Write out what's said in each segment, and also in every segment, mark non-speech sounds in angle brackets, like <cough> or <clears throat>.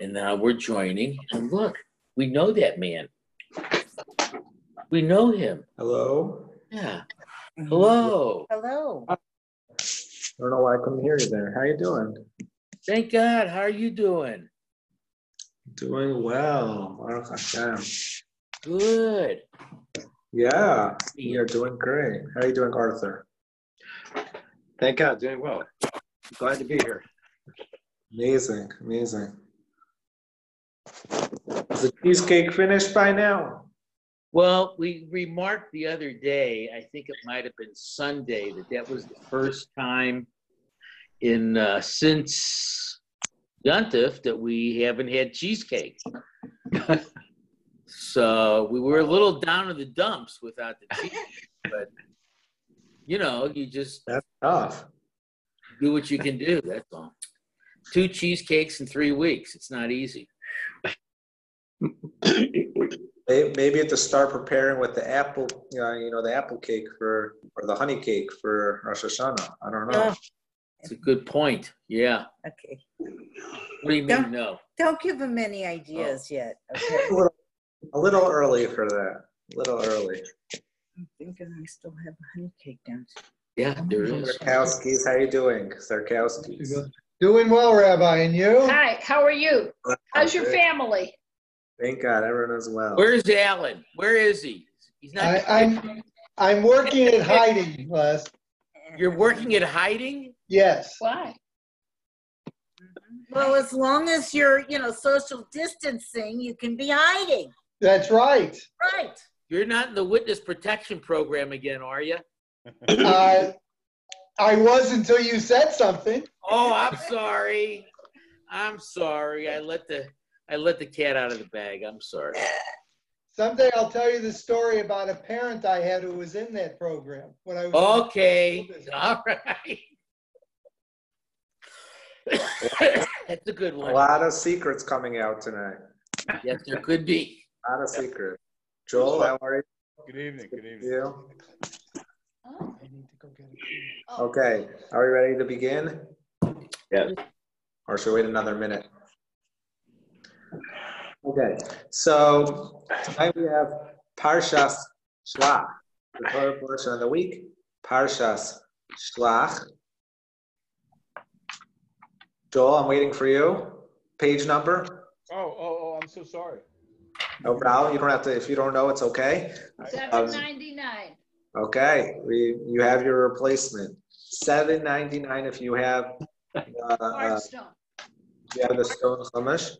And now we're joining. And look, we know that man. We know him. Hello? Yeah. Hello. Hello. I don't know why I couldn't hear you there. How you doing? Thank God. How are you doing? Doing well. Baruch Hashem. Good. Yeah, you're doing great. How are you doing, Arthur? Thank God, doing well. Glad to be here. Amazing, amazing. Is the cheesecake finished by now? Well, we remarked the other day, I think it might have been Sunday, that that was the first time in uh, since Yuntif that we haven't had cheesecake. so we were a little down in the dumps without the cheesecake, but you know, you just That's tough. do what you can do. That's all. Two cheesecakes in three weeks. It's not easy. May- Maybe you have to start preparing with the apple, you know, you know, the apple cake for, or the honey cake for Rosh Hashanah. I don't know. Oh, It's a good point. Yeah. okay. What do you Yeah. mean, no? Don't give him any ideas oh. yet. <laughs> Okay. A little, a little early for that. A little early. I'm thinking I still have a honey cake down. Yeah, there is. Sarkowskis, how you doing? Sarkowskis. Doing well, Rabbi, and you? Hi, how are you? Uh, How's your family? Thank God, everyone is well. Where's Alan? Where is he? He's not. I, I'm I'm working at hiding, Les. You're working at hiding? Yes. Why? Well, as long as you're, you know, social distancing, you can be hiding. That's right. Right. You're not in the witness protection program again, are you? <laughs> Uh, I was until you said something. Oh, I'm sorry. I'm sorry. I let the I let the cat out of the bag. I'm sorry. <laughs> Someday I'll tell you the story about a parent I had who was in that program when I was. Okay. <laughs> All right. <coughs> That's a good one. A lot of secrets coming out tonight. Yes, there could be. A lot of secrets. Joel, how are you? Good evening. Good evening. you? Oh, Okay, are we ready to begin? Yes. Or should we wait another minute? Okay, so tonight we have Parshas Shlach, the Torah portion of the week. Parshas Shlach. Joel, I'm waiting for you. Page number? Oh, oh, oh, I'm so sorry. No problem. You don't have to, if you don't know, it's okay. seven ninety-nine. Okay, we, you have your replacement. Seven ninety-nine if you have, uh, uh, you have the stone chumash,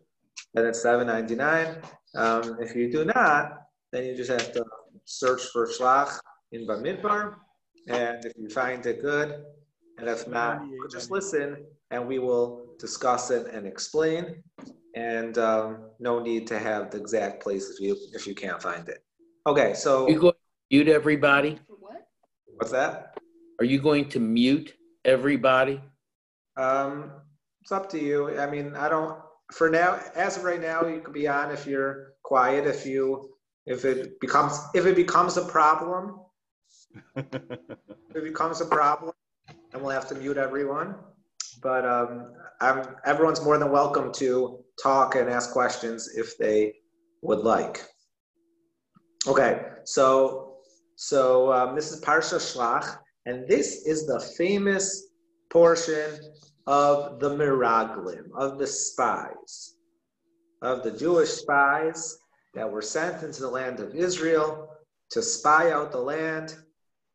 then it's seven ninety-nine. Um, if you do not, then you just have to search for shlach in Bamidbar, and if you find it good, and if not, just listen, and we will discuss it and explain. And um, no need to have the exact place if you if you can't find it. Okay, so You going to mute everybody? What? what's that? Are you going to mute everybody? Um, it's up to you. I mean, I don't, for now, as of right now, you could be on if you're quiet, if you, if it becomes, if it becomes a problem, <laughs> if it becomes a problem, then we'll have to mute everyone. But, um, I'm, everyone's more than welcome to talk and ask questions if they would like. Okay, so, so, um, this is Parsha Shlach, and this is the famous portion of the Miraglim, of the spies, of the Jewish spies that were sent into the land of Israel to spy out the land,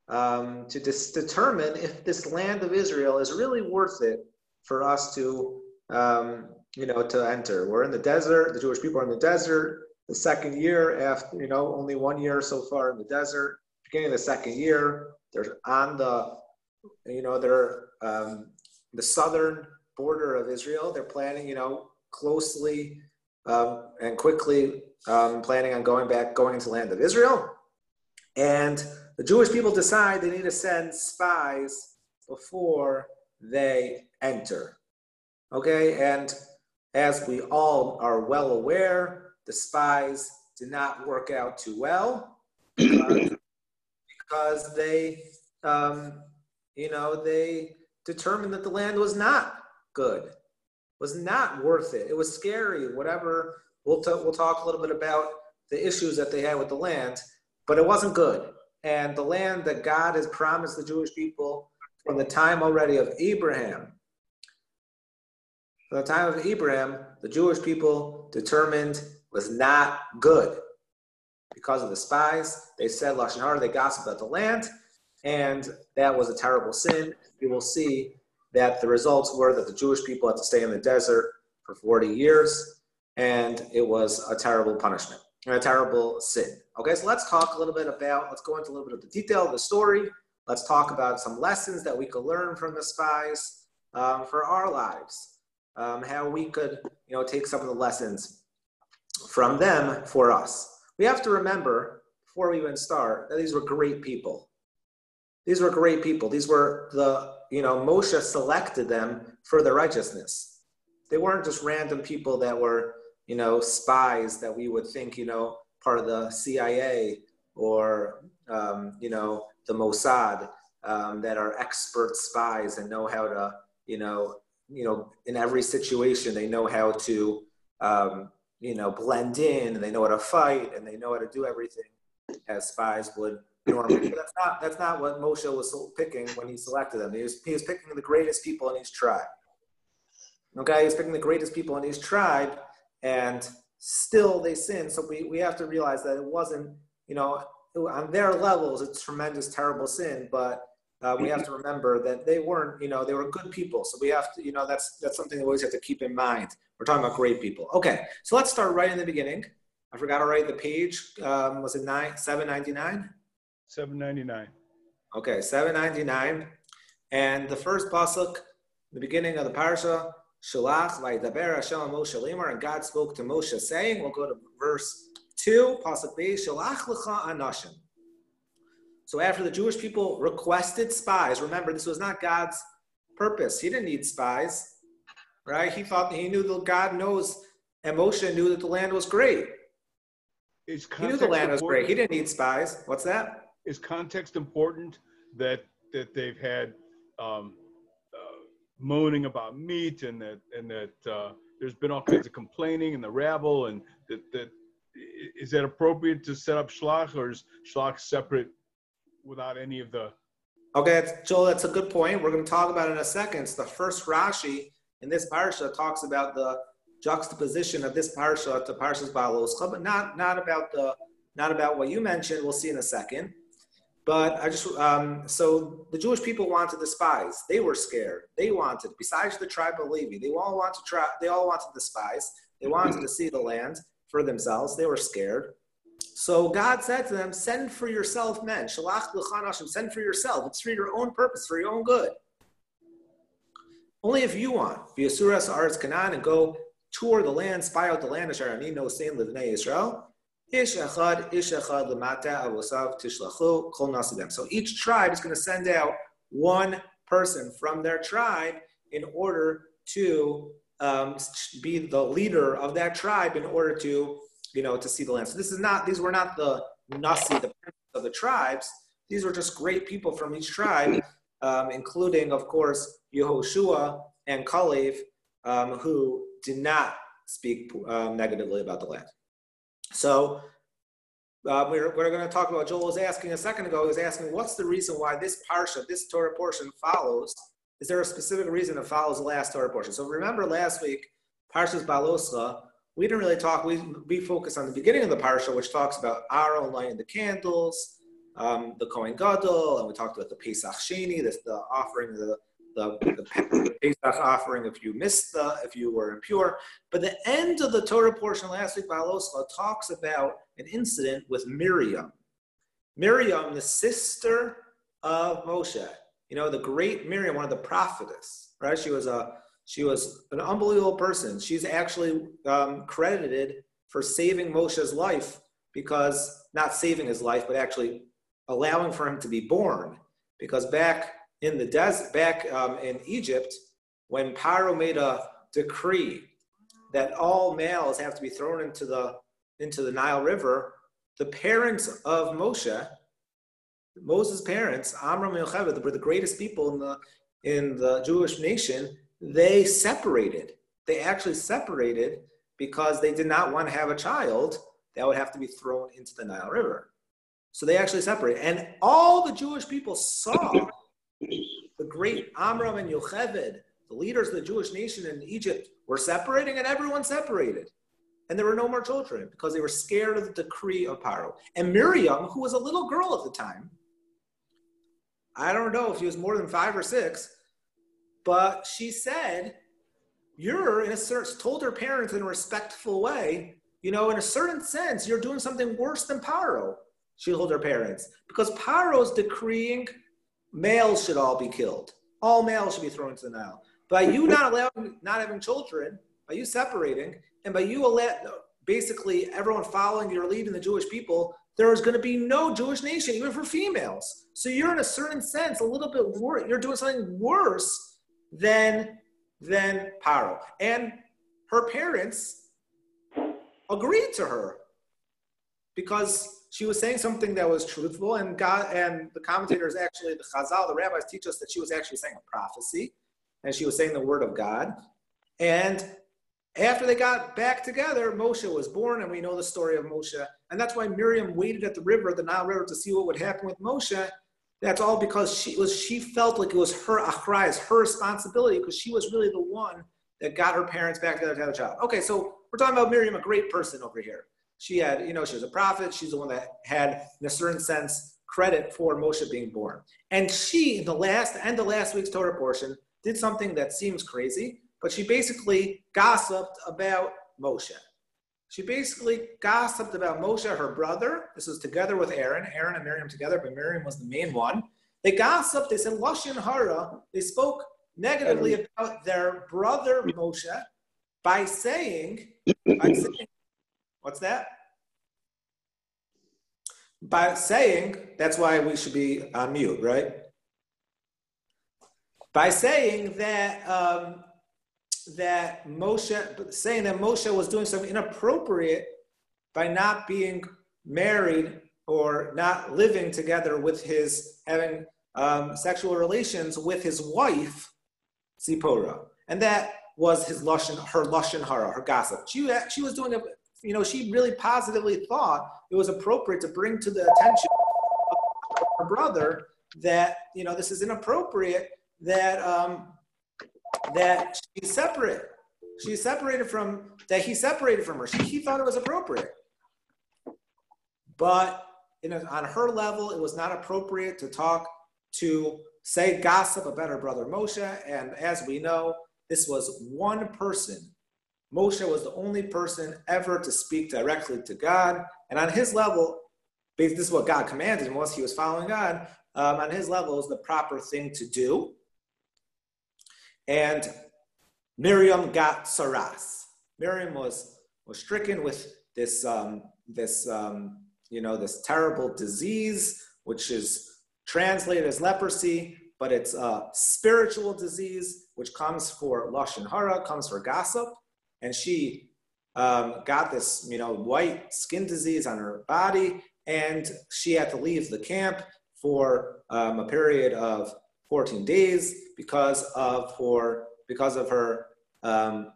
um, to dis- determine if this land of Israel is really worth it for us to, um, you know, to enter. We're in the desert. The Jewish people are in the desert. The second year after, you know, only one year so far in the desert. Beginning of the second year, they're on the, you know, they're um, the southern border of Israel. They're planning, you know, closely um, and quickly um, planning on going back, going into land of Israel. And the Jewish people decide they need to send spies before they enter. Okay, and as we all are well aware, the spies did not work out too well because, <clears throat> because they, um, you know, they determined that the land was not good, was not worth it. It was scary, whatever. We'll, t- we'll talk a little bit about the issues that they had with the land, but it wasn't good. And the land that God has promised the Jewish people from the time already of Abraham, from the time of Abraham, the Jewish people determined was not good because of the spies. They said lashon hara, they gossiped about the land, and that was a terrible sin. You will see that the results were that the Jewish people had to stay in the desert for 40 years, and it was a terrible punishment a terrible sin. Okay, so let's talk a little bit about, let's go into a little bit of the detail of the story. Let's talk about some lessons that we could learn from the spies um, for our lives, um, how we could, you know, take some of the lessons from them for us. We have to remember, before we even start, that these were great people. These were great people. These were the, you know, Moshe selected them for their righteousness. They weren't just random people that were, you know, spies that we would think, you know, part of the CIA or, um, you know, the Mossad um, that are expert spies and know how to, you know, you know, in every situation they know how to, um, you know, blend in and they know how to fight and they know how to do everything as spies would normally. But that's not that's not what Moshe was picking when he selected them. He was he was picking the greatest people in his tribe. Okay, he was picking the greatest people in his tribe, and still they sinned. So we, we have to realize that it wasn't, you know, on their levels, it's tremendous, terrible sin, but uh, we have to remember that they weren't, you know, they were good people. So we have to, you know, that's that's something we always have to keep in mind. We're talking about great people. Okay, so let's start right in the beginning. I forgot to write the page. Um, was it nine seven ninety nine? Seven ninety nine. Okay, seven ninety nine, and the first pasuk, the beginning of the parsha, Shalach vaydaber Hashem Moshe lemar, and God spoke to Moshe saying, we'll go to verse two, pasuk B, Shalach lecha anashim. So after the Jewish people requested spies, remember this was not God's purpose. He didn't need spies, right? He thought he knew that God knows, and Moshe knew that the land was great. He knew the land was great. He didn't need spies. What's that? Is context important that that they've had um, uh, moaning about meat and that and that uh, there's been all kinds of complaining in the rabble and that that is that appropriate to set up shlach or is shlach separate without any of the Okay, Joel, that's a good point. We're going to talk about it in a second. So the first Rashi in this parsha talks about the juxtaposition of this parsha to parshas Behaloscha, but not not about the not about what you mentioned. We'll see in a second. But I just um, so the Jewish people wanted the spies. They were scared. They wanted, besides the tribe of Levi, they all wanted to try. They all wanted the spies. They wanted to see the land for themselves. They were scared. So God said to them, "Send for yourself men. Shalach. Send for yourself. It's for your own purpose, for your own good. Only if you want. Be asuras aretz Canaan and go tour the land, spy out the land. Asher ani no sein livnei Israel. So each tribe is going to send out one person from their tribe in order to um, be the leader of that tribe in order to you know, to see the land. So this is not, these were not the Nasi, the of the tribes. These were just great people from each tribe, um, including, of course, Yehoshua and Kalev, um, who did not speak um, negatively about the land. So uh, we're, we're going to talk about, Joel was asking a second ago, he was asking, what's the reason why this parsha, this Torah portion follows? Is there a specific reason it follows the last Torah portion? So remember last week, Parshas Behaloscha, we didn't really talk. We we focused on the beginning of the parsha, which talks about Aaron lighting the candles, um, the Kohen Gadol, and we talked about the Pesach Sheni, this the offering, of the the, the Pesach offering if you missed the if you were impure. But the end of the Torah portion last week, Behaloscha talks about an incident with Miriam. Miriam, the sister of Moshe, you know, the great Miriam, one of the prophetess, right? She was a she was an unbelievable person. She's actually um, credited for saving Moshe's life because not saving his life, but actually allowing for him to be born. Because back in the desert, back um, in Egypt, when Paro made a decree that all males have to be thrown into the into the Nile River, the parents of Moshe, Moses' parents, Amram and Yocheved, were the greatest people in the in the Jewish nation they separated. they actually separated because they did not want to have a child that would have to be thrown into the Nile River. So they actually separated. And all the Jewish people saw great Amram and Yocheved, the leaders of the Jewish nation in Egypt, were separating, and everyone separated. And there were no more children because they were scared of the decree of Paro. And Miriam, who was a little girl at the time, I don't know if she was more than five or six, but she said, You're in a certain, told her parents in a respectful way, you know, in a certain sense, you're doing something worse than Paro. She told her parents because Paro is decreeing males should all be killed. All males should be thrown into the Nile. By you not allowing, not having children, by you separating, and by you allow, basically everyone following your lead in the Jewish people, there is going to be no Jewish nation, even for females. So you're in a certain sense a little bit worse. You're doing something worse than than Paro. And her parents agreed to her because she was saying something that was truthful, and God and the commentators actually, the Chazal, the rabbis teach us that she was actually saying a prophecy, and she was saying the word of God. And after they got back together, Moshe was born, and we know the story of Moshe. And that's why Miriam waited at the river, the Nile River, to see what would happen with Moshe. That's all because she was she felt like it was her achrais, her responsibility, because she was really the one that got her parents back together to have a child. Okay, so we're talking about Miriam, a great person over here. She had, you know, she was a prophet. She's the one that had, in a certain sense, credit for Moshe being born. And she, in the last and the last week's Torah portion, did something that seems crazy but she basically gossiped about Moshe. She basically gossiped about Moshe, her brother. This was together with Aaron, Aaron and Miriam together, but Miriam was the main one. They gossiped, they said Lashon Hara, they spoke negatively about their brother Moshe by saying, by <clears throat> saying what's that? By saying, that's why we should be on mute, right? By saying that um, that Moshe, saying that Moshe was doing something inappropriate by not being married or not living together with his, having um, sexual relations with his wife, Zipporah. And that was his Lashon, her Lashon Hara, her gossip. She, she was doing a, you know, she really positively thought it was appropriate to bring to the attention of her brother that, you know, this is inappropriate, that um, that she's separate. She's separated from, that he separated from her. She, he thought it was appropriate. But a, on her level, it was not appropriate to talk, to say gossip about her brother Moshe. And as we know, this was one person. Moshe was the only person ever to speak directly to God. And on his level, this is what God commanded him, was he was following God. Um, on his level, is the proper thing to do. And Miriam got saras. Miriam was, was stricken with this, um, this um, you know, this terrible disease, which is translated as leprosy, but it's a spiritual disease, which comes for lashon hara, comes for gossip, and she um, got this, you know, white skin disease on her body, and she had to leave the camp for um, a period of 14 days because of her because of her um,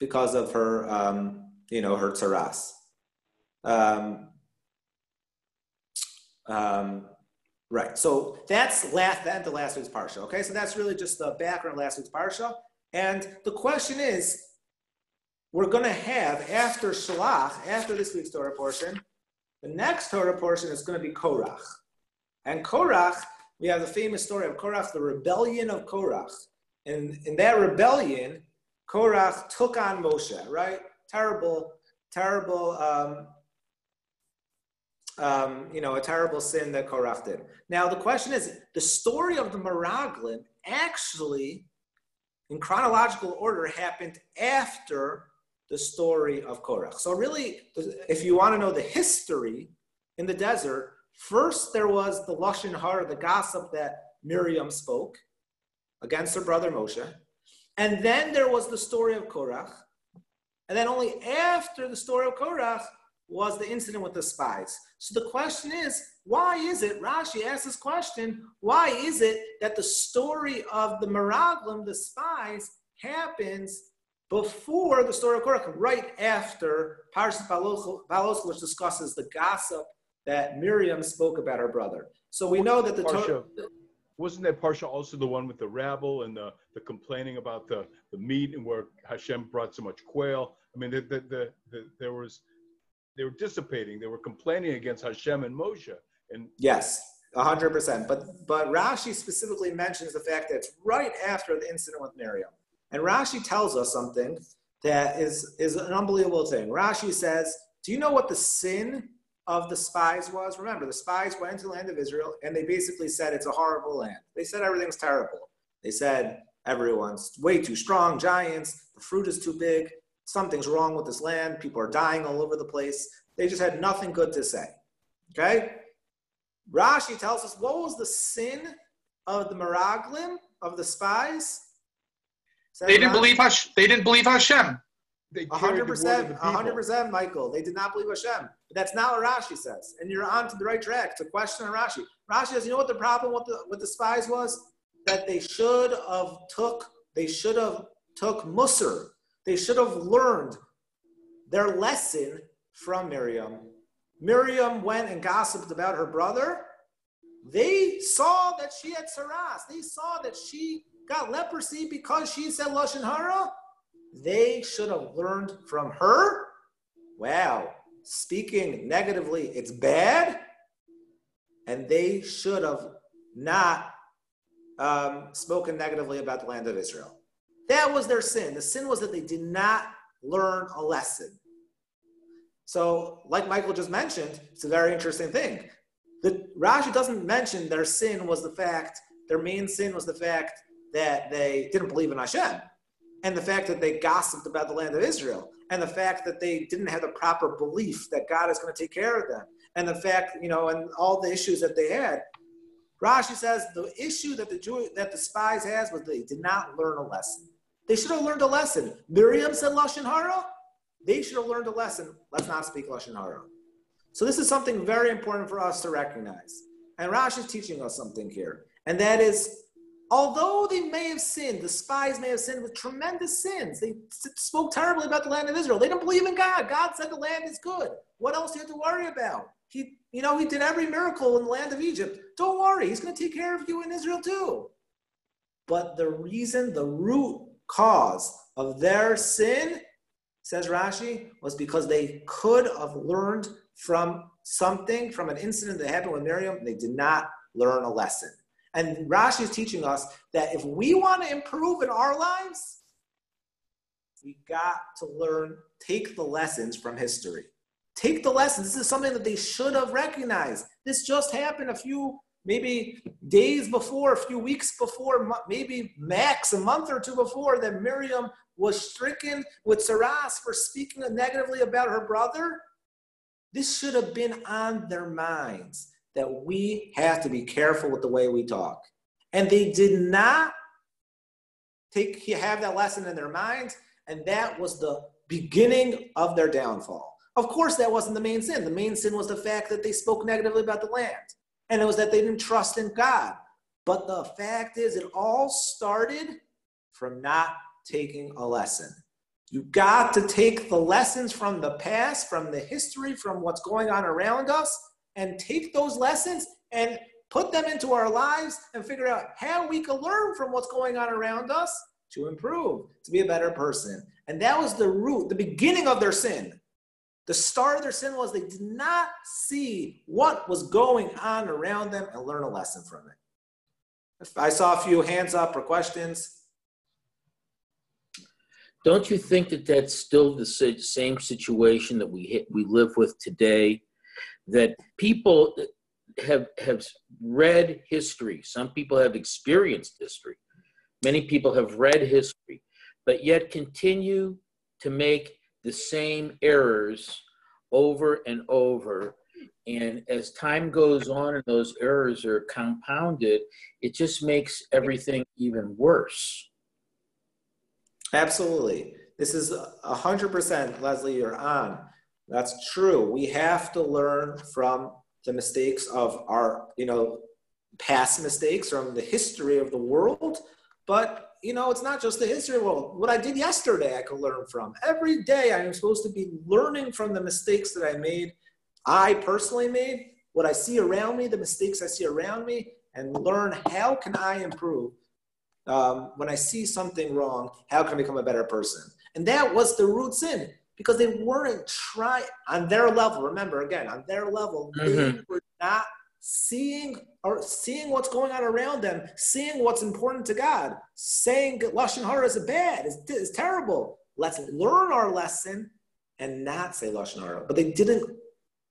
because of her um, you know her tsaras. Um, um, right. So that's last that the last week's parsha. Okay, so that's really just the background last week's parsha. And the question is, we're going to have after Shalach, after this week's Torah portion, the next Torah portion is going to be Korach. And Korach we have the famous story of Korach, the rebellion of Korach. And in that rebellion, Korach took on Moshe, right? Terrible, terrible, um, um, you know, a terrible sin that Korach did. Now, the question is the story of the Meraglim actually, in chronological order, happened after the story of Korach. So, really, if you want to know the history in the desert, First, there was the Lashon Hara, the gossip that Miriam spoke against her brother Moshe. And then there was the story of Korach. And then only after the story of Korach was the incident with the spies. So the question is, why is it, Rashi asks this question, why is it that the story of the Meraglim, the spies, happens before the story of Korach, right after Parshas Balos, which discusses the gossip that Miriam spoke about her brother. So we know that the Parsha, Torah. wasn't that Parsha also the one with the rabble and the, the complaining about the, the meat and where Hashem brought so much quail? I mean, the, the, the, the, there was, they were dissipating. They were complaining against Hashem and Moshe. And Yes, hundred percent. But but Rashi specifically mentions the fact that it's right after the incident with Miriam, and Rashi tells us something that is is an unbelievable thing. Rashi says, "Do you know what the sin of the spies was? Remember, the spies went to the land of Israel, and they basically said it's a horrible land. They said everything's terrible. They said everyone's way too strong, giants. The fruit is too big. Something's wrong with this land. People are dying all over the place. They just had nothing good to say. Okay." Rashi tells us what was the sin of the Meraglim, of the spies? Says They didn't Rashi- believe Hash, they didn't believe Hashem. A hundred the word of percent, a hundred percent, Michael. They did not believe Hashem. But that's not what Rashi says. And you're on to the right track. It's a question on Rashi. Rashi says, you know what the problem with the with the spies was? That they should have took, they should have took Musar. They should have learned their lesson from Miriam. Miriam went and gossiped about her brother. They saw that she had saras. They saw that she got leprosy because she said lashon hara. They should have learned from her. Wow, speaking negatively, it's bad, and they should have not um, spoken negatively about the land of Israel. That was their sin. The sin was that they did not learn a lesson. So, like Michael just mentioned, it's a very interesting thing. The Rashi doesn't mention their sin was the fact, their main sin was the fact that they didn't believe in Hashem, and the fact that they gossiped about the land of Israel, and the fact that they didn't have the proper belief that God is going to take care of them, and the fact, you know, and all the issues that they had. Rashi says the issue that the Jew, that the spies has was they did not learn a lesson. They should have learned a lesson. Miriam said lashon hara. They should have learned a lesson. Let's not speak lashon hara. So this is something very important for us to recognize. And Rashi is teaching us something here, and that is, although they may have sinned, the spies may have sinned with tremendous sins. They spoke terribly about the land of Israel. They didn't believe in God. God said the land is good. What else do you have to worry about? He, you know, he did every miracle in the land of Egypt. Don't worry, he's going to take care of you in Israel too. But the reason, the root cause of their sin, says Rashi, was because they could have learned from something, from an incident that happened with Miriam, they did not learn a lesson. And Rashi is teaching us that if we want to improve in our lives, we got to learn, take the lessons from history. Take the lessons. This is something that they should have recognized. This just happened a few, maybe days before, a few weeks before, maybe max a month or two before, that Miriam was stricken with Saras for speaking negatively about her brother. This should have been on their minds that we have to be careful with the way we talk. And they did not take have that lesson in their minds, and that was the beginning of their downfall. Of course, that wasn't the main sin. The main sin was the fact that they spoke negatively about the land, and it was that they didn't trust in God. But the fact is, it all started from not taking a lesson. You got to take the lessons from the past, from the history, from what's going on around us, and take those lessons and put them into our lives and figure out how we can learn from what's going on around us to improve, to be a better person. And that was the root, the beginning of their sin. The start of their sin was they did not see what was going on around them and learn a lesson from it. I saw a few hands up or questions. Don't you think that that's still the same situation that we hit, we live with today? That people have have read history. Some people have experienced history. Many people have read history, but yet continue to make the same errors over and over. And as time goes on and those errors are compounded, it just makes everything even worse. Absolutely. This is a hundred percent, Leslie, you're on. That's true. We have to learn from the mistakes of our, you know, past mistakes from the history of the world. But you know, it's not just the history of the world. What I did yesterday, I could learn from. Every day, I am supposed to be learning from the mistakes that I made. I personally made what I see around me, the mistakes I see around me, and learn how can I improve. Um, when I see something wrong, how can I become a better person? And that was the root sin because they weren't trying on their level. Remember, again, on their level, they Mhm. were not seeing or seeing what's going on around them, seeing what's important to God, saying lashon hara is bad, is, is terrible. Let's learn our lesson and not say lashon hara. But they didn't.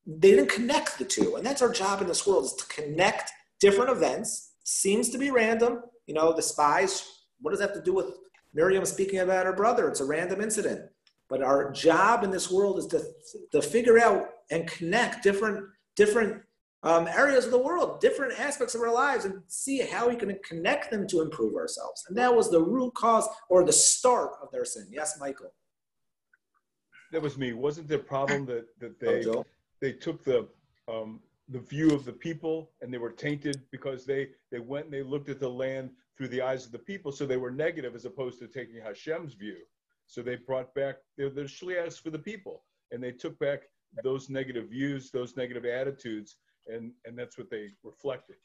They didn't connect the two, and that's our job in this world: is to connect different events. Seems to be random. You know, the spies. What does that have to do with Miriam speaking about her brother? It's a random incident. But our job in this world is to, to figure out and connect different different um, areas of the world, different aspects of our lives, and see how we can connect them to improve ourselves. And that was the root cause or the start of their sin. Yes, Michael. That was me. Wasn't the problem that, that Oh, they, Joe? they took the, um, the view of the people and they were tainted because they, they went and they looked at the land through the eyes of the people. So they were negative as opposed to taking Hashem's view. So they brought back, they're the shlias for the people. And they took back those negative views, those negative attitudes, and, and that's what they reflected.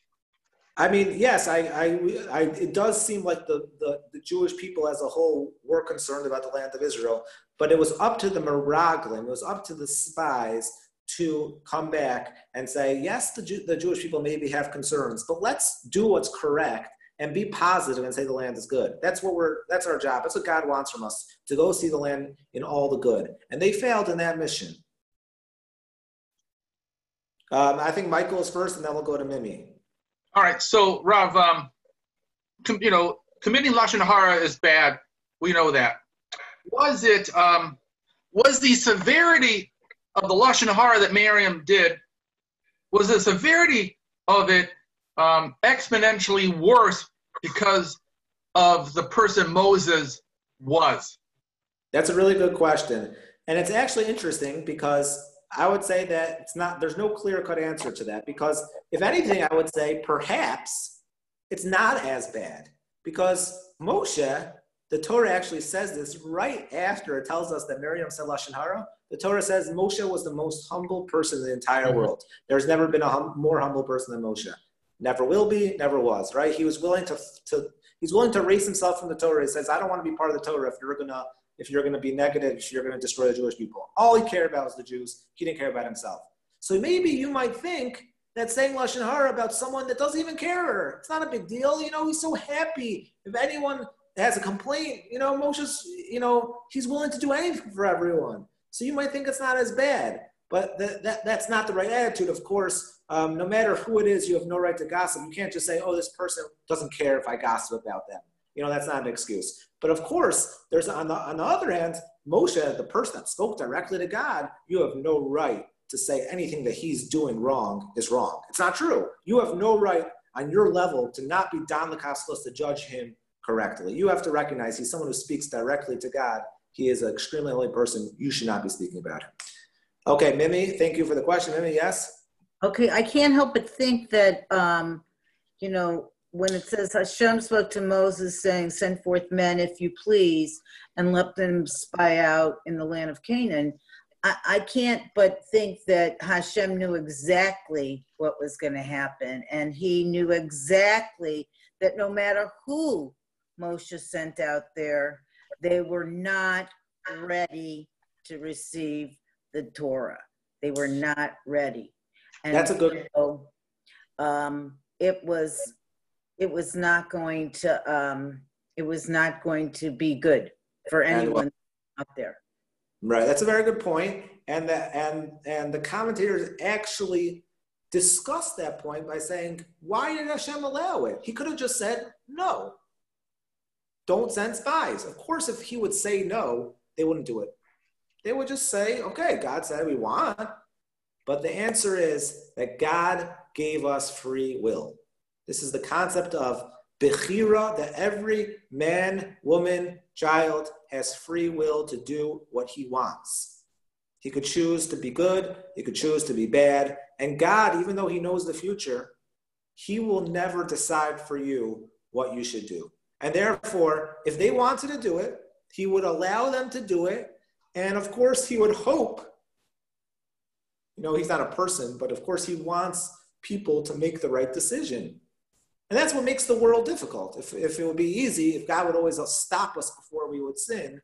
I mean, yes, I, I, I, it does seem like the, the, the Jewish people as a whole were concerned about the land of Israel, but it was up to the Meraglim, it was up to the spies to come back and say, yes, the, Jew, the Jewish people maybe have concerns, but let's do what's correct and be positive and say the land is good. That's what we're, that's our job. That's what God wants from us, to go see the land in all the good. And they failed in that mission. Um, I think Michael is first, and then we'll go to Mimi. All right, so Rav, um, com- you know, committing lashon hara is bad. We know that. Was it? Um, was the severity of the lashon hara that Miriam did? Was the severity of it um, exponentially worse because of the person Moses was? That's a really good question. And it's actually interesting because I would say that it's not, there's no clear cut answer to that. Because if anything, I would say perhaps it's not as bad. Because Moshe, the Torah actually says this right after it tells us that Miriam said Lashon Hara. The Torah says Moshe was the most humble person in the entire world. There's never been a hum, more humble person than Moshe. Never will be, never was, right? He was willing to, to he's willing to erase himself from the Torah. He says, I don't want to be part of the Torah if you're gonna if you're to be negative, if you're to destroy the Jewish people. All he cared about was the Jews. He didn't care about himself. So maybe you might think that saying Lashon Hara about someone that doesn't even care, it's not a big deal. You know, he's so happy. If anyone has a complaint, you know, Moshe's, you know, he's willing to do anything for everyone. So you might think it's not as bad. But that, that's not the right attitude. Of course, um, no matter who it is, you have no right to gossip. You can't just say, oh, this person doesn't care if I gossip about them. You know, that's not an excuse. But of course, there's on the, on the other hand, Moshe, the person that spoke directly to God, you have no right to say anything that he's doing wrong is wrong. It's not true. You have no right on your level to not be dan l'kaf zechus to judge him correctly. You have to recognize he's someone who speaks directly to God. He is an extremely holy person. You should not be speaking about him. Okay, Mimi, thank you for the question. Mimi, yes? Okay, I can't help but think that, um, you know, when it says Hashem spoke to Moses saying, send forth men if you please and let them spy out in the land of Canaan, I, I can't but think that Hashem knew exactly what was going to happen. And he knew exactly that no matter who Moshe sent out there, they were not ready to receive the Torah. They were not ready. And That's a good- so, um, it was it was not going to um, it was not going to be good for anyone out there. Right. That's a very good point. And the, and, and the commentators actually discussed that point by saying, why did Hashem allow it? He could have just said, no, don't send spies. Of course, if he would say no, they wouldn't do it. They would just say, okay, God said we want. But the answer is that God gave us free will. This is the concept of Bechira, that every man, woman, child has free will to do what he wants. He could choose to be good, he could choose to be bad. And God, even though he knows the future, he will never decide for you what you should do. And therefore, if they wanted to do it, he would allow them to do it. And of course, he would hope, you know, he's not a person, but of course, he wants people to make the right decision. And that's what makes the world difficult. If, if it would be easy, if God would always stop us before we would sin,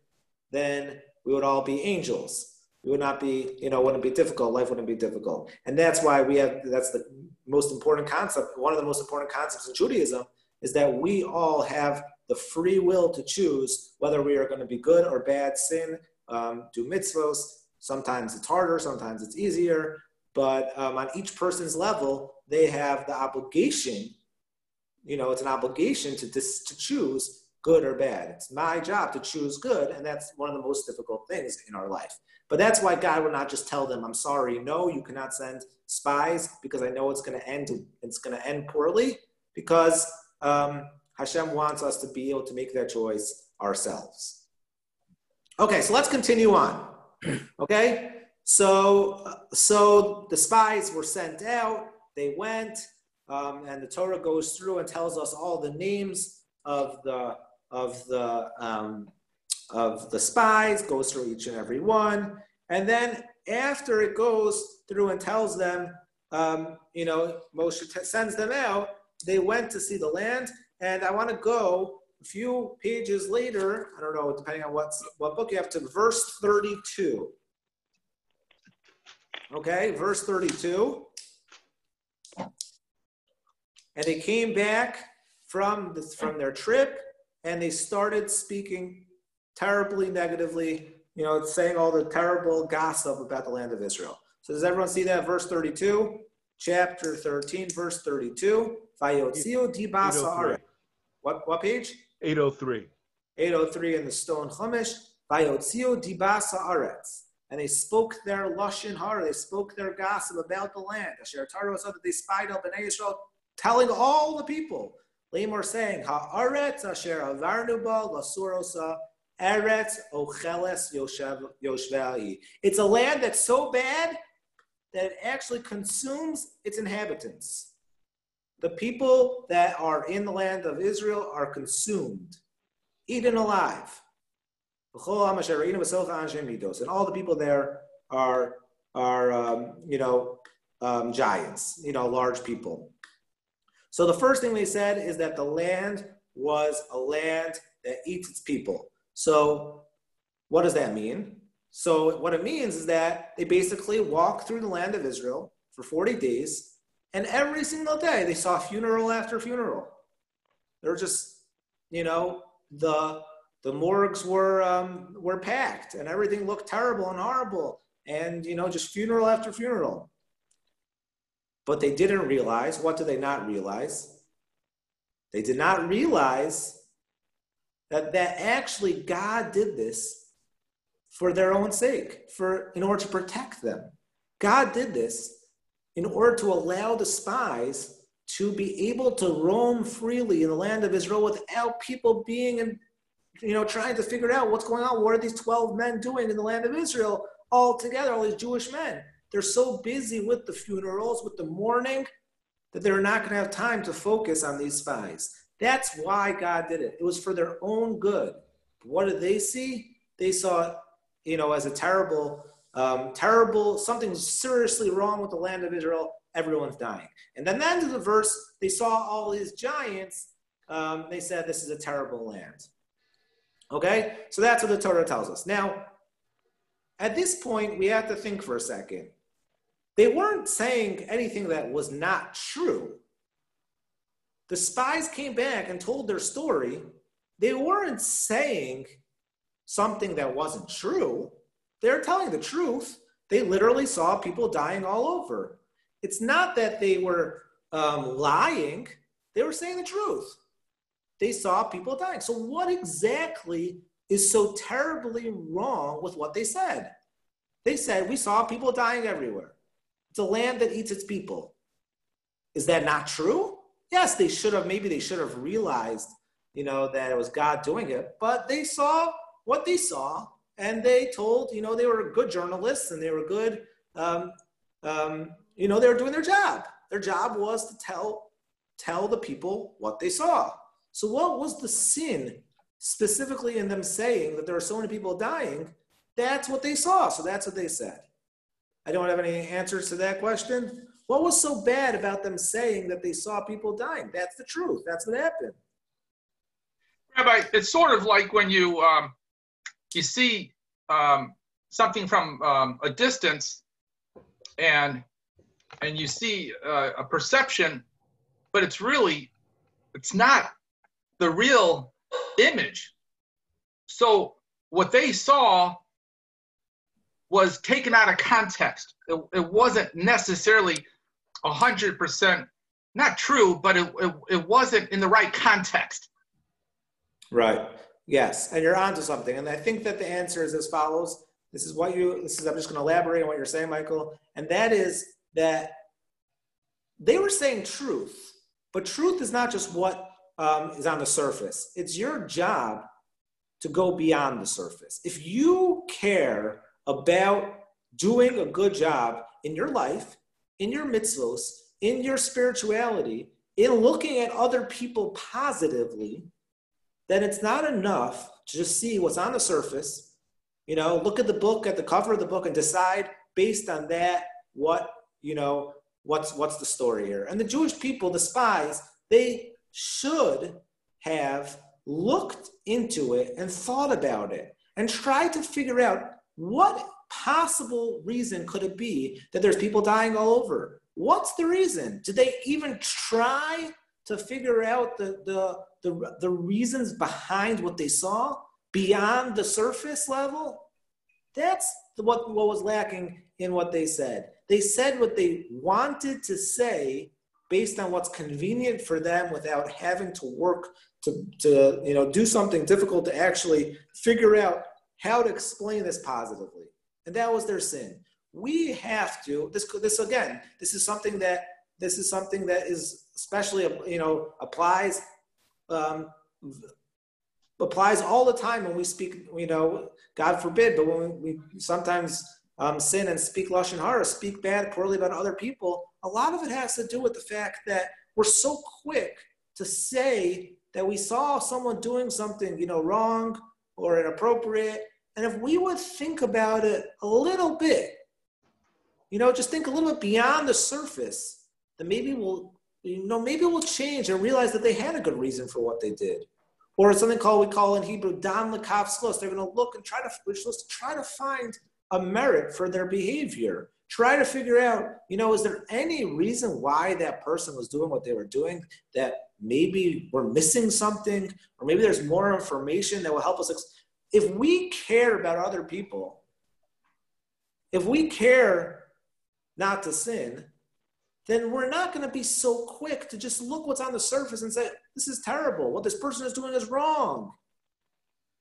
then we would all be angels. We would not be, you know, wouldn't be difficult. Life wouldn't be difficult. And that's why we have, that's the most important concept. One of the most important concepts in Judaism is that we all have the free will to choose whether we are going to be good or bad, sin, um, do mitzvos. Sometimes it's harder, sometimes it's easier. But um, on each person's level, they have the obligation, you know, it's an obligation to, dis- to choose good or bad. It's my job to choose good, and that's one of the most difficult things in our life. But that's why God would not just tell them, "I'm sorry, no, you cannot send spies because I know it's going to end. It's going to end poorly because um, Hashem wants us to be able to make that choice ourselves. Okay, so let's continue on. <clears throat> Okay, so so the spies were sent out. They went, um, and the Torah goes through and tells us all the names of the of the um, of the spies. Goes through each and every one, and then after it goes through and tells them, um, you know, Moshe sends them out. They went to see the land, and I want to go a few pages later, I don't know, depending on what, what book you have, to verse 32. Okay, verse 32. And they came back from, this, from their trip and they started speaking terribly negatively, you know, saying all the terrible gossip about the land of Israel. So does everyone see that? Verse 32, chapter 13, verse 32. Vayotziu dibasa 803. What, what page? 803. 803 in the stone Chumash. Vayotziu dibasa aretz. And they spoke their lashon hara, they spoke their gossip about the land. Asher Taro said that they spied out Bnei Israel, telling all the people. Lamor saying, Haaretz asher avarnu ba lasurosa eretz ocheles yoshvei. It's a land that's so bad that it actually consumes its inhabitants. The people that are in the land of Israel are consumed, eaten alive. And all the people there are, are um, you know, um, giants, you know, large people. So the first thing they said is that the land was a land that eats its people. So what does that mean? So what it means is that they basically walk through the land of Israel for 40 days, and every single day they saw funeral after funeral. They were just, you know, the the morgues were um, were packed, and everything looked terrible and horrible, and you know, just funeral after funeral. But they didn't realize. What did they not realize? They did not realize that that actually God did this for their own sake, for in order to protect them. God did this in order to allow the spies to be able to roam freely in the land of Israel without people being in, you know, trying to figure out what's going on. What are these 12 men doing in the land of Israel all together, all these Jewish men? They're so busy with the funerals, with the mourning, that they're not going to have time to focus on these spies. That's why God did it. It was for their own good. What did they see? They saw it, you know, as a terrible, um, terrible, something seriously wrong with the land of Israel. Everyone's dying. And then the end of the verse, they saw all these giants. Um, they said, this is a terrible land. Okay? So that's what the Torah tells us. Now, at this point, we have to think for a second. They weren't saying anything that was not true. The spies came back and told their story. They weren't saying something that wasn't true. They're telling the truth. They literally saw people dying all over. It's not that they were um, lying, they were saying the truth. They saw people dying. So, what exactly is so terribly wrong with what they said? They said, We saw people dying everywhere. It's a land that eats its people. Is that not true? Yes, they should have, maybe they should have realized, you know, that it was God doing it, but they saw what they saw and they told, you know, they were good journalists and they were good, um, um, you know, they were doing their job. Their job was to tell, tell the people what they saw. So, what was the sin specifically in them saying that there are so many people dying? That's what they saw. So, that's what they said. I don't have any answers to that question. What was so bad about them saying that they saw people dying? That's the truth. That's what happened. Rabbi, it's sort of like when you um, you see um, something from um, a distance, and and you see uh, a perception, but it's really it's not the real image. So what they saw was taken out of context. It, it wasn't necessarily hundred percent not true, but it, it, it wasn't in the right context. Right. Yes, and you're onto something. And I think that the answer is as follows. This is what you. This is. I'm just going to elaborate on what you're saying, Michael. And that is that they were saying truth, but truth is not just what um, is on the surface. It's your job to go beyond the surface. If you care about doing a good job in your life, in your mitzvos, in your spirituality, in looking at other people positively, then it's not enough to just see what's on the surface. You know, look at the book, at the cover of the book, and decide based on that what you know what's what's the story here. And the Jewish people, the spies, they should have looked into it and thought about it and tried to figure out what possible reason could it be that there's people dying all over? What's the reason? Did they even try to figure out the, the, the, the reasons behind what they saw beyond the surface level? That's what, what was lacking in what they said. They said what they wanted to say based on what's convenient for them without having to work to, to you know, do something difficult to actually figure out how to explain this positively. And that was their sin. We have to, this, this again, this is something that, this is something that is especially, you know, applies, um, applies all the time when we speak, you know, God forbid, but when we, we sometimes um, sin and speak lashon hara, speak bad, poorly about other people, a lot of it has to do with the fact that we're so quick to say that we saw someone doing something, you know, wrong or inappropriate, and if we would think about it a little bit, you know, just think a little bit beyond the surface, then maybe we'll, you know, maybe we'll change and realize that they had a good reason for what they did. Or something called we call in Hebrew dan l'kaf zechus. They're going to look and try to supposed to try to find a merit for their behavior. Try to figure out, you know, is there any reason why that person was doing what they were doing that maybe we're missing something, or maybe there's more information that will help us. If we care about other people, if we care not to sin, then we're not going to be so quick to just look what's on the surface and say, this is terrible. What this person is doing is wrong.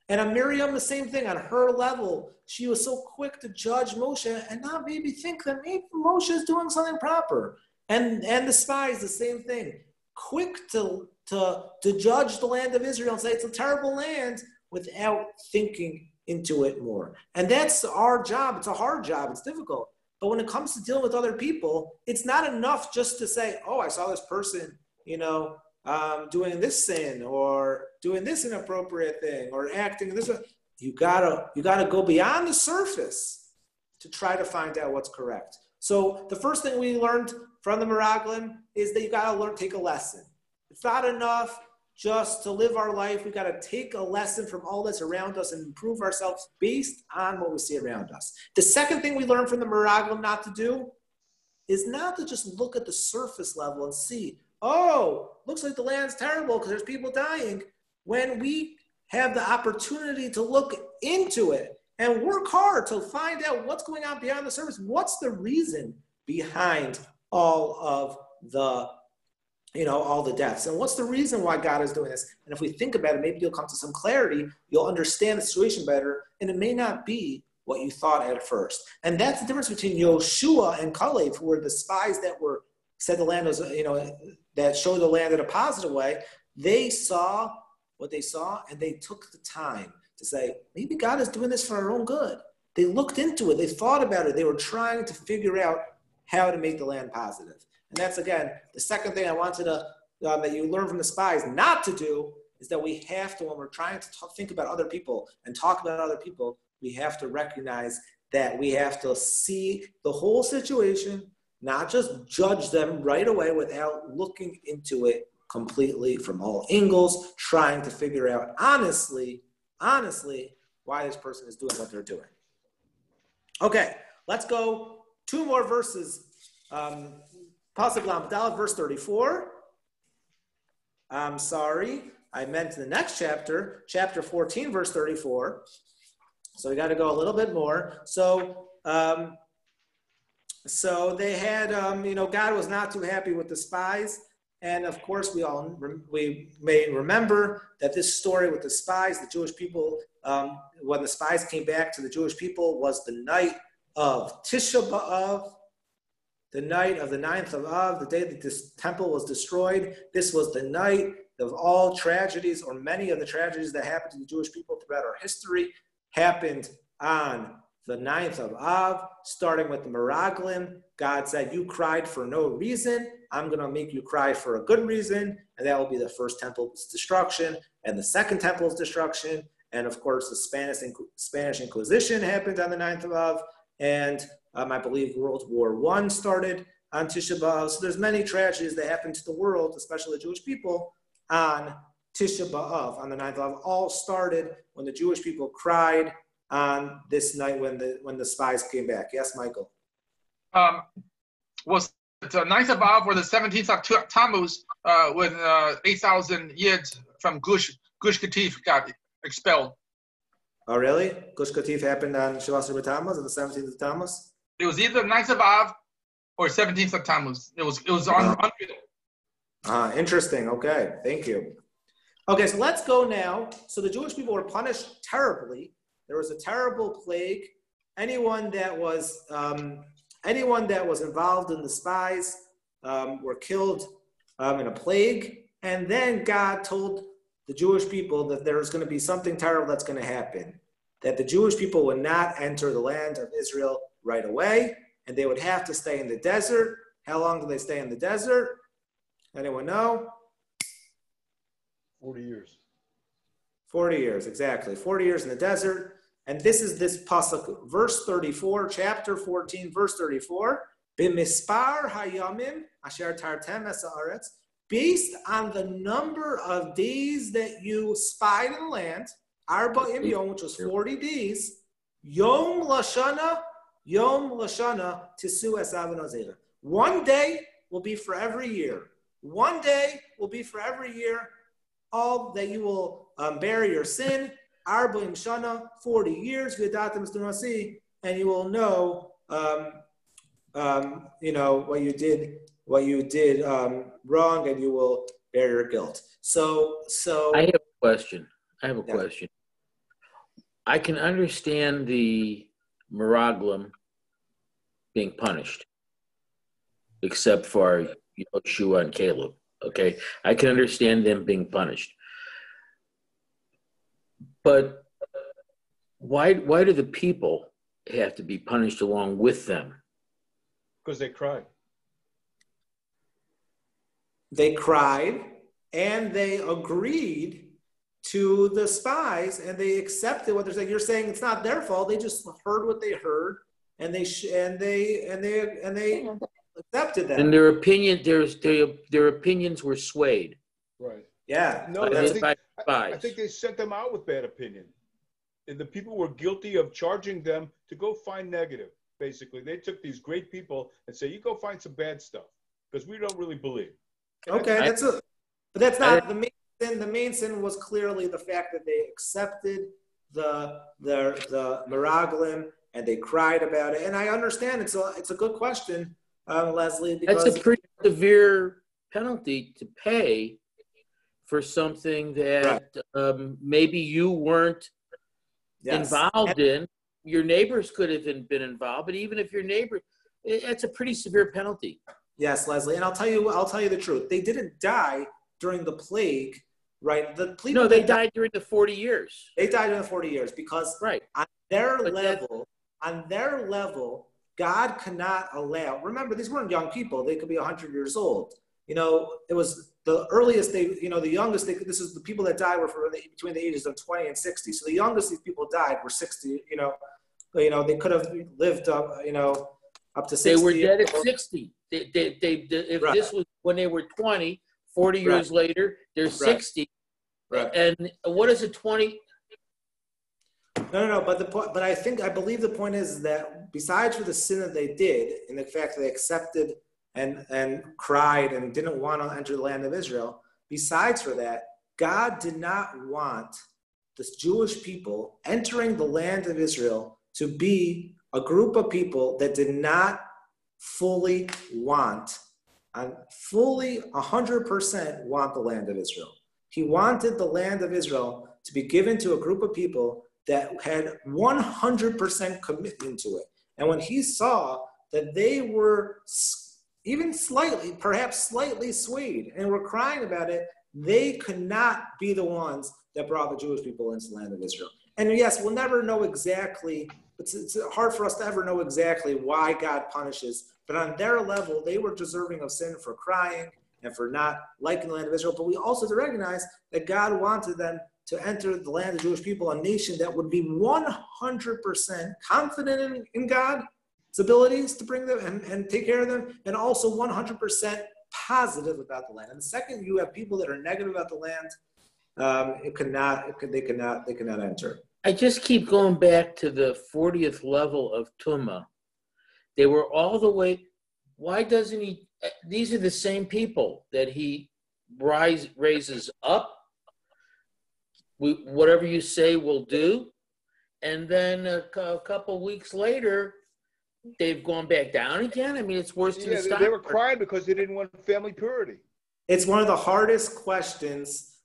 And on Miriam, the same thing. On her level, she was so quick to judge Moshe and not maybe think that maybe Moshe is doing something proper. And, and the spies, the same thing. Quick to, to, to judge the land of Israel and say it's a terrible land without thinking into it more. And that's our job. It's a hard job, it's difficult. But when it comes to dealing with other people, it's not enough just to say, oh, I saw this person, you know, um, doing this sin or doing this inappropriate thing or acting this way. You gotta, you gotta go beyond the surface to try to find out what's correct. So the first thing we learned from the Meraglim is that you gotta learn, take a lesson. It's not enough just to live our life. we've got to take a lesson from all that's around us and improve ourselves based on what we see around us. The second thing we learn from the Meraglim not to do is not to just look at the surface level and see, oh, looks like the land's terrible because there's people dying. When we have the opportunity to look into it and work hard to find out what's going on beyond the surface, what's the reason behind all of the you know, all the deaths. And what's the reason why God is doing this? And if we think about it, maybe you'll come to some clarity, you'll understand the situation better, and it may not be what you thought at first. And that's the difference between Yoshua and Kalev, who were the spies that were said the land was, you know, that showed the land in a positive way. They saw what they saw and they took the time to say, maybe God is doing this for our own good. They looked into it, they thought about it, they were trying to figure out how to make the land positive. And that's again the second thing I wanted to uh, that you learn from the spies not to do is that we have to, when we're trying to talk, think about other people and talk about other people, we have to recognize that we have to see the whole situation, not just judge them right away without looking into it completely from all angles, trying to figure out honestly, honestly, why this person is doing what they're doing. Okay, let's go two more verses. Um, Pasuk Lam verse 34. I'm sorry, I meant the next chapter, chapter 14, verse 34. So we got to go a little bit more. So, um, so they had, um, you know, God was not too happy with the spies. And of course, we all we may remember that this story with the spies, the Jewish people, um, when the spies came back to the Jewish people, was the night of Tisha B'av, the night of the ninth of Av, the day that this temple was destroyed. This was the night of all tragedies, or many of the tragedies that happened to the Jewish people throughout our history, happened on the ninth of Av, starting with the Meraglim. God said, You cried for no reason. I'm going to make you cry for a good reason. And that will be the first temple's destruction and the second temple's destruction. And of course, the Spanish, Spanish Inquisition happened on the ninth of Av. And um, I believe World War One started on Tisha B'Av. So there's many tragedies that happened to the world, especially the Jewish people, on Tisha B'Av, on the ninth of Av. All started when the Jewish people cried on this night when the when the spies came back. Yes, Michael. Um, was the ninth of Av or the seventeenth of Tammuz uh, when uh, eight thousand Yids from Gush Gush Katif got expelled? Oh, really? Gush Katif happened on Shavasar Tammuz on the 17th of Tammuz? It was either 9th of Av or 17th of Tammuz. It was, it was on, uh, uh, interesting. Okay. Thank you. Okay, so let's go now. So the Jewish people were punished terribly. There was a terrible plague. Anyone that was um, anyone that was involved in the spies um, were killed um, in a plague. And then God told the Jewish people that there was going to be something terrible that's going to happen, that the Jewish people would not enter the land of Israel right away, and they would have to stay in the desert. How long do they stay in the desert? Anyone know? 40 years. 40 years, exactly. 40 years in the desert. And this is this pasuk, verse 34, chapter 14, verse 34. Bimispar hayamim asher tartem esaretz based on the number of days that you spied in the land, Arba Im Yom, which was 40 days, Yom Lashana, Yom Lashana, Tisu Esav One day will be for every year. One day will be for every year. All that you will um, bury your sin. Arba Im Shana, 40 years, and you will know, um, um, you know, what you did what you did um, wrong and you will bear your guilt. So, so I have a question. I have a yeah. question. I can understand the Meraglim being punished, except for Yeshua and Caleb. Okay, I can understand them being punished, but why? Why do the people have to be punished along with them? Because they cried they cried and they agreed to the spies and they accepted what they're saying. You're saying it's not their fault. They just heard what they heard and they sh- and they and they and they accepted that. And their opinion, their their their opinions were swayed. Right. Yeah. No, I think, I, I think they sent them out with bad opinion. And the people were guilty of charging them to go find negative. Basically, they took these great people and say, "You go find some bad stuff," because we don't really believe. Okay, that's a, but that's not the main sin. The main sin was clearly the fact that they accepted the the the Meraglim and they cried about it. And I understand it's a it's a good question, um, Leslie. Because that's a pretty severe penalty to pay for something that right. um, maybe you weren't yes. involved and, in. Your neighbors could have been involved, but even if your neighbor, it's a pretty severe penalty. Yes, Leslie, and I'll tell you, I'll tell you the truth. They didn't die during the plague, right? The plague, no, they died during the forty years. They died during the forty years because right on their but level, on their level, God cannot allow. Remember, these weren't young people; they could be hundred years old. You know, it was the earliest they, you know, the youngest, they, this is the people that died were from the, between the ages of 20 and 60. So the youngest these people died were 60, you know, you know, they could have lived up, you know, up to 60. They were dead at 60. They, they, they, they- if Right. this was when they were 20, 40 years later, they're 60. Right. And what is a 20? No, no, no. But the point, but I think I believe the point is that besides for the sin that they did, in the fact that they accepted and and cried and didn't want to enter the land of Israel, besides for that, God did not want the Jewish people entering the land of Israel to be a group of people that did not fully want, and fully 100% want the land of Israel. He wanted the land of Israel to be given to a group of people that had 100% commitment to it. And when he saw that they were even slightly, perhaps slightly swayed and were crying about it, they could not be the ones that brought the Jewish people into the land of Israel. And yes, we'll never know exactly, it's, it's hard for us to ever know exactly why God punishes, but on their level, they were deserving of sin for crying and for not liking the land of Israel. But we also to recognize that God wanted them to enter the land of Jewish people, a nation that would be 100% confident in, in God's abilities to bring them and, and take care of them, and also 100% positive about the land. And the second you have people that are negative about the land, um, it could not, it could, they could not, they could not enter. I just keep going back to the 40th level of Tuma. They were all the way. Why doesn't he? These are the same people that he rise, raises up. We, whatever you say, we'll do. And then a, a couple weeks later, they've gone back down again. I mean, it's worse than Yeah, the they, they were crying because they didn't want family purity. It's one of the hardest questions.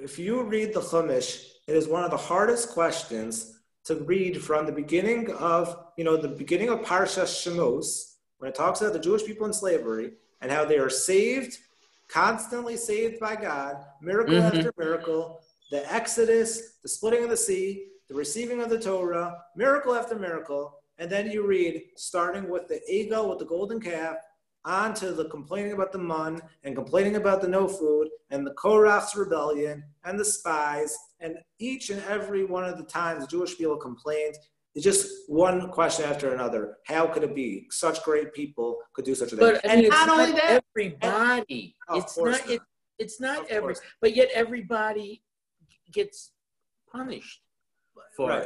If you read the Chumash, it is one of the hardest questions to read from the beginning of, you know, the beginning of Parshas Shemos, when it talks about the Jewish people in slavery and how they are saved, constantly saved by God, miracle Mhm. after miracle, the Exodus, the splitting of the sea, the receiving of the Torah, miracle after miracle. And then you read, starting with the egel with the golden calf, on to the complaining about the mun and complaining about the no food and the Korach's rebellion and the spies and each and every one of the times the Jewish people complained. It's just one question after another. How could it be such great people could do such a thing? But I and mean, it's not not, only that, everybody. Of it's course not. It, it's not Of every. course. But yet everybody gets punished for right,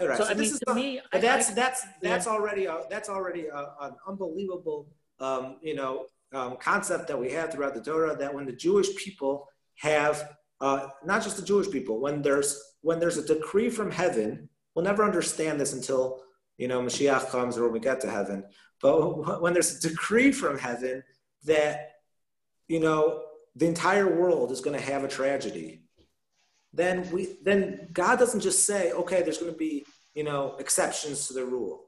it. right. So, So I this mean, is to me, I- that's I- that's that's already a, that's already a, an unbelievable um, you know um, concept that we have throughout the Torah that when the Jewish people have uh, not just the Jewish people when there's when there's a decree from heaven we'll never understand this until you know Mashiach comes or when we get to heaven. But when there's a decree from heaven that you know the entire world is going to have a tragedy then we then God doesn't just say okay there's going to be you know exceptions to the rule.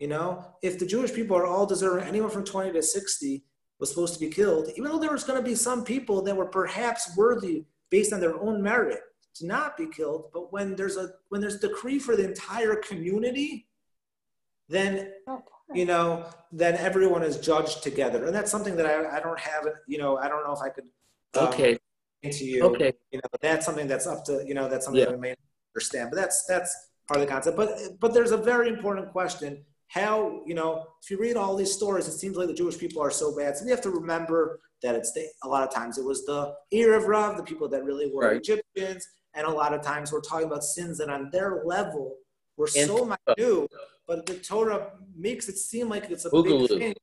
You know if the Jewish people are all deserving anyone from 20 to 60 was supposed to be killed even though there was going to be some people that were perhaps worthy based on their own merit to not be killed but when there's a when there's decree for the entire community then you know then everyone is judged together and that's something that I, I don't have you know I don't know if I could um, okay. into you Okay. you know that's something that's up to you know that's something Yeah. that we may understand but that's that's part of the concept but but there's a very important question how you know if you read all these stories it seems like the jewish people are so bad so we have to remember that it's the, a lot of times it was the erev rav the people that really were Right. egyptians and a lot of times we're talking about sins that on their level were so minute but the torah makes it seem like it's a big thing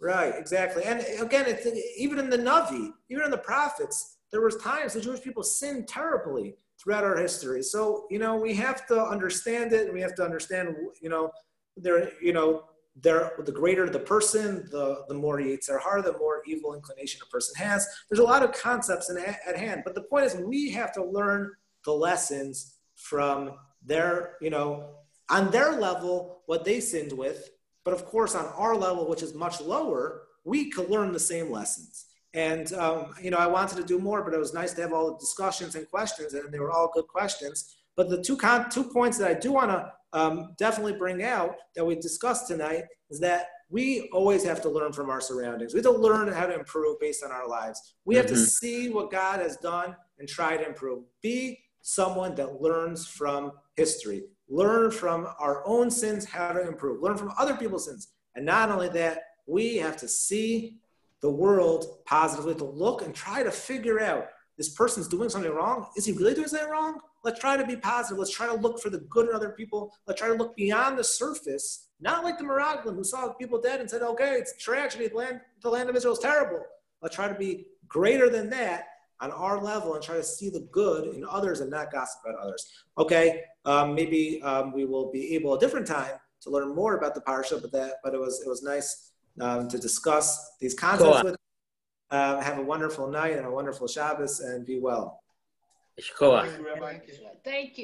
Right, exactly. And again, it's even in the Navi, even in the prophets, there was times the Jewish people sinned terribly throughout our history. So, you know, we have to understand it and we have to understand, you know, there, you know, there, the greater the person, the, the more Yetzer Har, the more evil inclination a person has. There's a lot of concepts in, at hand, but the point is we have to learn the lessons from their, you know, on their level, what they sinned with, but of course, on our level, which is much lower, we could learn the same lessons. And um, you know, I wanted to do more, but it was nice to have all the discussions and questions, and they were all good questions. But the two con- two points that I do want to um, definitely bring out that we discussed tonight is that we always have to learn from our surroundings. We have to learn how to improve based on our lives. We have to Mhm. see what God has done and try to improve. Be someone that learns from history. Learn from our own sins how to improve. Learn from other people's sins. And not only that, we have to see the world positively, to look and try to figure out this person's doing something wrong. Is he really doing something wrong? Let's try to be positive. Let's try to look for the good in other people. Let's try to look beyond the surface, not like the Meraglim who saw people dead and said, okay, it's tragedy. The land, the land of Israel is terrible. Let's try to be greater than that on our level and try to see the good in others and not gossip about others. Okay, um, maybe um, we will be able a different time to learn more about the parsha, but that, but it was it was nice um, to discuss these concepts with. Um, have a wonderful night and a wonderful Shabbos and be well. Shkoach. Thank you, Rabbi. Thank you.